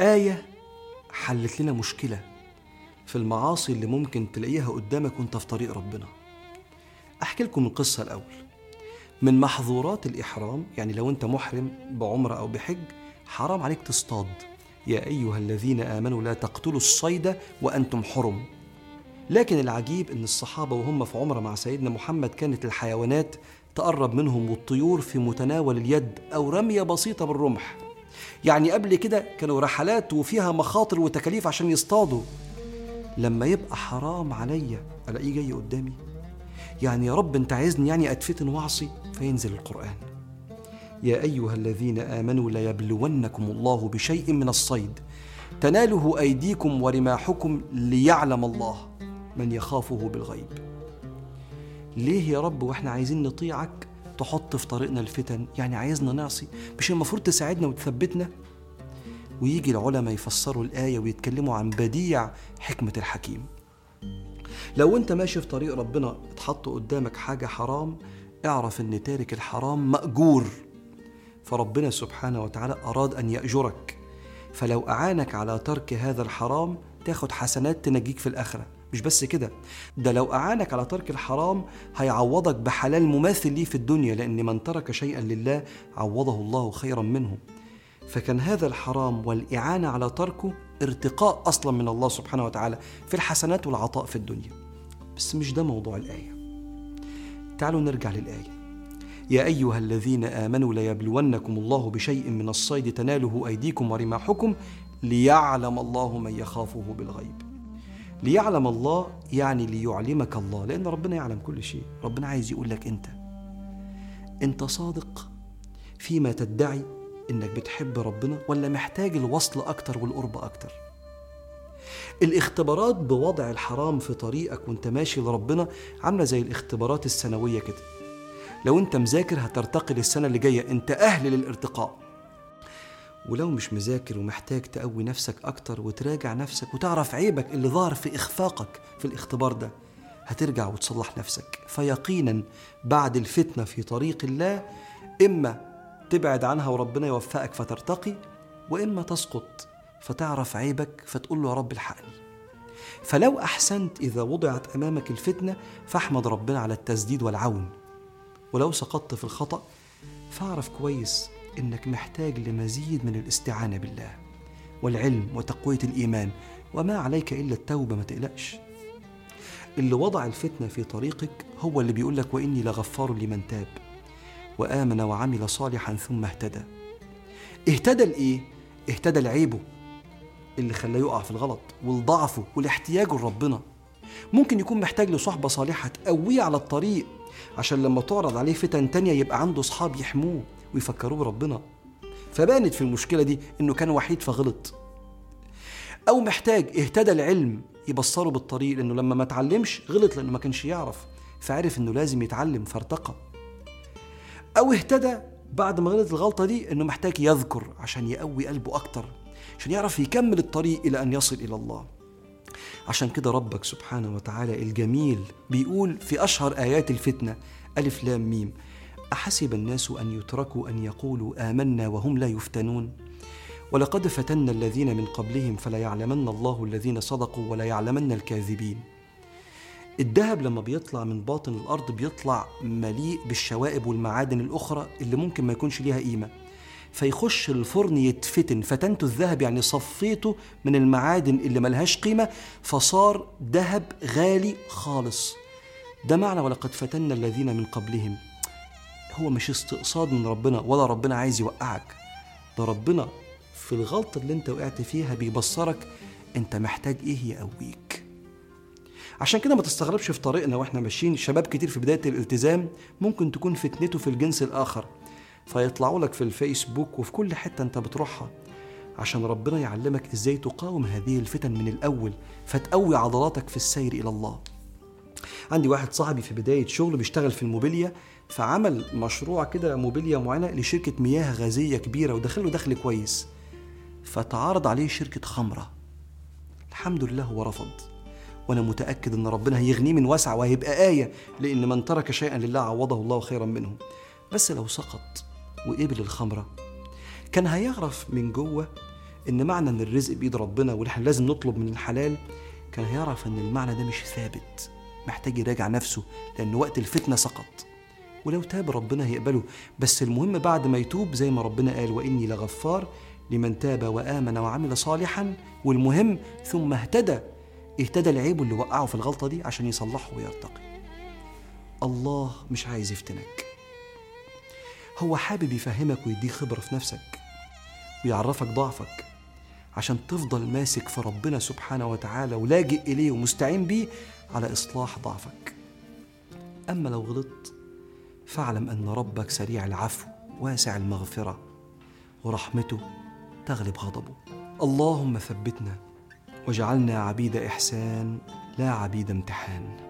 آية حلت لنا مشكلة في المعاصي اللي ممكن تلاقيها قدامك وانت في طريق ربنا. أحكي لكم القصة الأول. من محظورات الإحرام يعني لو أنت محرم بعمرة أو بحج حرام عليك تصطاد. يا أيها الذين آمنوا لا تقتلوا الصيد وأنتم حرم. لكن العجيب أن الصحابة وهم في عمرة مع سيدنا محمد كانت الحيوانات تقرب منهم والطيور في متناول اليد أو رمية بسيطة بالرمح. يعني قبل كده كانوا رحلات وفيها مخاطر وتكاليف عشان يصطادوا. لما يبقى حرام عليا ألاقيه جاي قدامي. يعني يا رب أنت عايزني يعني أتفتن وأعصي؟ فينزل القرآن. يا أيها الذين آمنوا ليبلونكم الله بشيء من الصيد. تناله أيديكم ورماحكم ليعلم الله من يخافه بالغيب. ليه يا رب وإحنا عايزين نطيعك؟ تحط في طريقنا الفتن. يعني عايزنا نعصي مش المفروض تساعدنا وتثبتنا؟ ويجي العلماء يفسروا الآية ويتكلموا عن بديع حكمة الحكيم. لو أنت ماشي في طريق ربنا اتحط قدامك حاجة حرام اعرف إن تارك الحرام مأجور. فربنا سبحانه وتعالى أراد أن يأجرك. فلو أعانك على ترك هذا الحرام تاخد حسنات تنجيك في الآخرة. مش بس كده ده لو أعانك على ترك الحرام هيعوضك بحلال مماثل ليه في الدنيا لأن من ترك شيئا لله عوضه الله خيرا منه. فكان هذا الحرام والإعانة على تركه ارتقاء أصلا من الله سبحانه وتعالى في الحسنات والعطاء في الدنيا. بس مش ده موضوع الآية. تعالوا نرجع للآية. يا أيها الذين آمنوا ليبلونكم الله بشيء من الصيد تناله أيديكم ورماحكم ليعلم الله من يخافه بالغيب. ليعلم الله يعني ليعلمك الله لأن ربنا يعلم كل شيء. ربنا عايز يقول لك أنت أنت صادق فيما تدعي إنك بتحب ربنا ولا محتاج الوصل أكتر والقرب أكتر؟ الاختبارات بوضع الحرام في طريقك وأنت ماشي لربنا عاملة زي الاختبارات السنوية كده. لو أنت مذاكر هترتقي للسنة اللي جاية. أنت أهل للارتقاء. ولو مش مذاكر ومحتاج تقوي نفسك أكتر وتراجع نفسك وتعرف عيبك اللي ظهر في إخفاقك في الاختبار ده هترجع وتصلح نفسك. فيقينا بعد الفتنة في طريق الله إما تبعد عنها وربنا يوفقك فترتقي وإما تسقط فتعرف عيبك فتقول له يا رب الحقني. فلو أحسنت إذا وضعت أمامك الفتنة فاحمد ربنا على التسديد والعون. ولو سقطت في الخطأ فاعرف كويس إنك محتاج لمزيد من الاستعانة بالله والعلم وتقوية الإيمان وما عليك إلا التوبة ما تقلقش. اللي وضع الفتنة في طريقك هو اللي بيقول لك وإني لغفار لمن تاب وآمن وعمل صالحا ثم اهتدى. اهتدى لإيه؟ اهتدى لعيبه اللي خلاه يقع في الغلط ولضعفه ولاحتياجه لربنا. ممكن يكون محتاج لصحبة صالحة تقويه على الطريق عشان لما تعرض عليه فتن تانية يبقى عنده صحاب يحموه. ويفكروه بربنا. فبانت في المشكلة دي إنه كان وحيد فغلط. أو محتاج اهتدى العلم يبصره بالطريق لأنه لما ما اتعلمش غلط لأنه ما كانش يعرف. فعرف إنه لازم يتعلم فارتقى. أو اهتدى بعد ما غلط الغلطة دي إنه محتاج يذكر عشان يقوي قلبه أكتر عشان يعرف يكمل الطريق إلى أن يصل إلى الله. عشان كده ربك سبحانه وتعالى الجميل بيقول في أشهر آيات الفتنة ألف لام ميم. أحسب الناس أن يتركوا أن يقولوا آمنا وهم لا يفتنون؟ ولقد فتنا الذين من قبلهم فلا يعلمن الله الذين صدقوا ولا يعلمن الكاذبين. الذهب لما بيطلع من باطن الأرض بيطلع مليء بالشوائب والمعادن الأخرى اللي ممكن ما يكونش ليها قيمة. فيخش الفرن يتفتن فتنته الذهب يعني صفيته من المعادن اللي ملهاش قيمة فصار ذهب غالي خالص. ده معنى ولقد فتنا الذين من قبلهم. هو مش استقصاد من ربنا ولا ربنا عايز يوقعك. ده ربنا في الغلطة اللي انت وقعت فيها بيبصرك انت محتاج إيه يقويك. عشان كده ما تستغربش في طريقنا وإحنا ماشيين. شباب كتير في بداية الالتزام ممكن تكون فتنته في الجنس الآخر فيطلعوا لك في الفيسبوك وفي كل حتة انت بتروحها عشان ربنا يعلمك إزاي تقاوم هذه الفتن من الأول فتقوي عضلاتك في السير إلى الله. عندي واحد صاحبي في بداية شغل بيشتغل في الموبيليا فعمل مشروع كده موبيليا معينة لشركة مياه غازية كبيرة ودخله دخل كويس. فتعارض عليه شركة خمرة. الحمد لله هو رفض. وأنا متأكد إن ربنا هيغنيه من وسع وهيبقى آية لأن من ترك شيئا لله عوضه الله خيرا منه. بس لو سقط وقبل الخمرة كان هيعرف من جوه إن معنى إن الرزق بإيد ربنا إحنا لازم نطلب من الحلال كان هيعرف إن المعنى ده مش ثابت. محتاج يراجع نفسه لأن وقت الفتنة سقط. ولو تاب ربنا هيقبله بس المهم بعد ما يتوب زي ما ربنا قال وإني لغفار لمن تاب وآمن وعمل صالحا. والمهم ثم اهتدى. اهتدى العيب اللي وقعه في الغلطة دي عشان يصلحه ويرتقي. الله مش عايز يفتنك. هو حابب يفهمك ويديك خبرة في نفسك ويعرفك ضعفك عشان تفضل ماسك في ربنا سبحانه وتعالى ولاجئ إليه ومستعين بيه على إصلاح ضعفك. أما لو غلطت فاعلم أن ربك سريع العفو واسع المغفرة ورحمته تغلب غضبه. اللهم ثبتنا وجعلنا عبيد إحسان لا عبيد امتحان.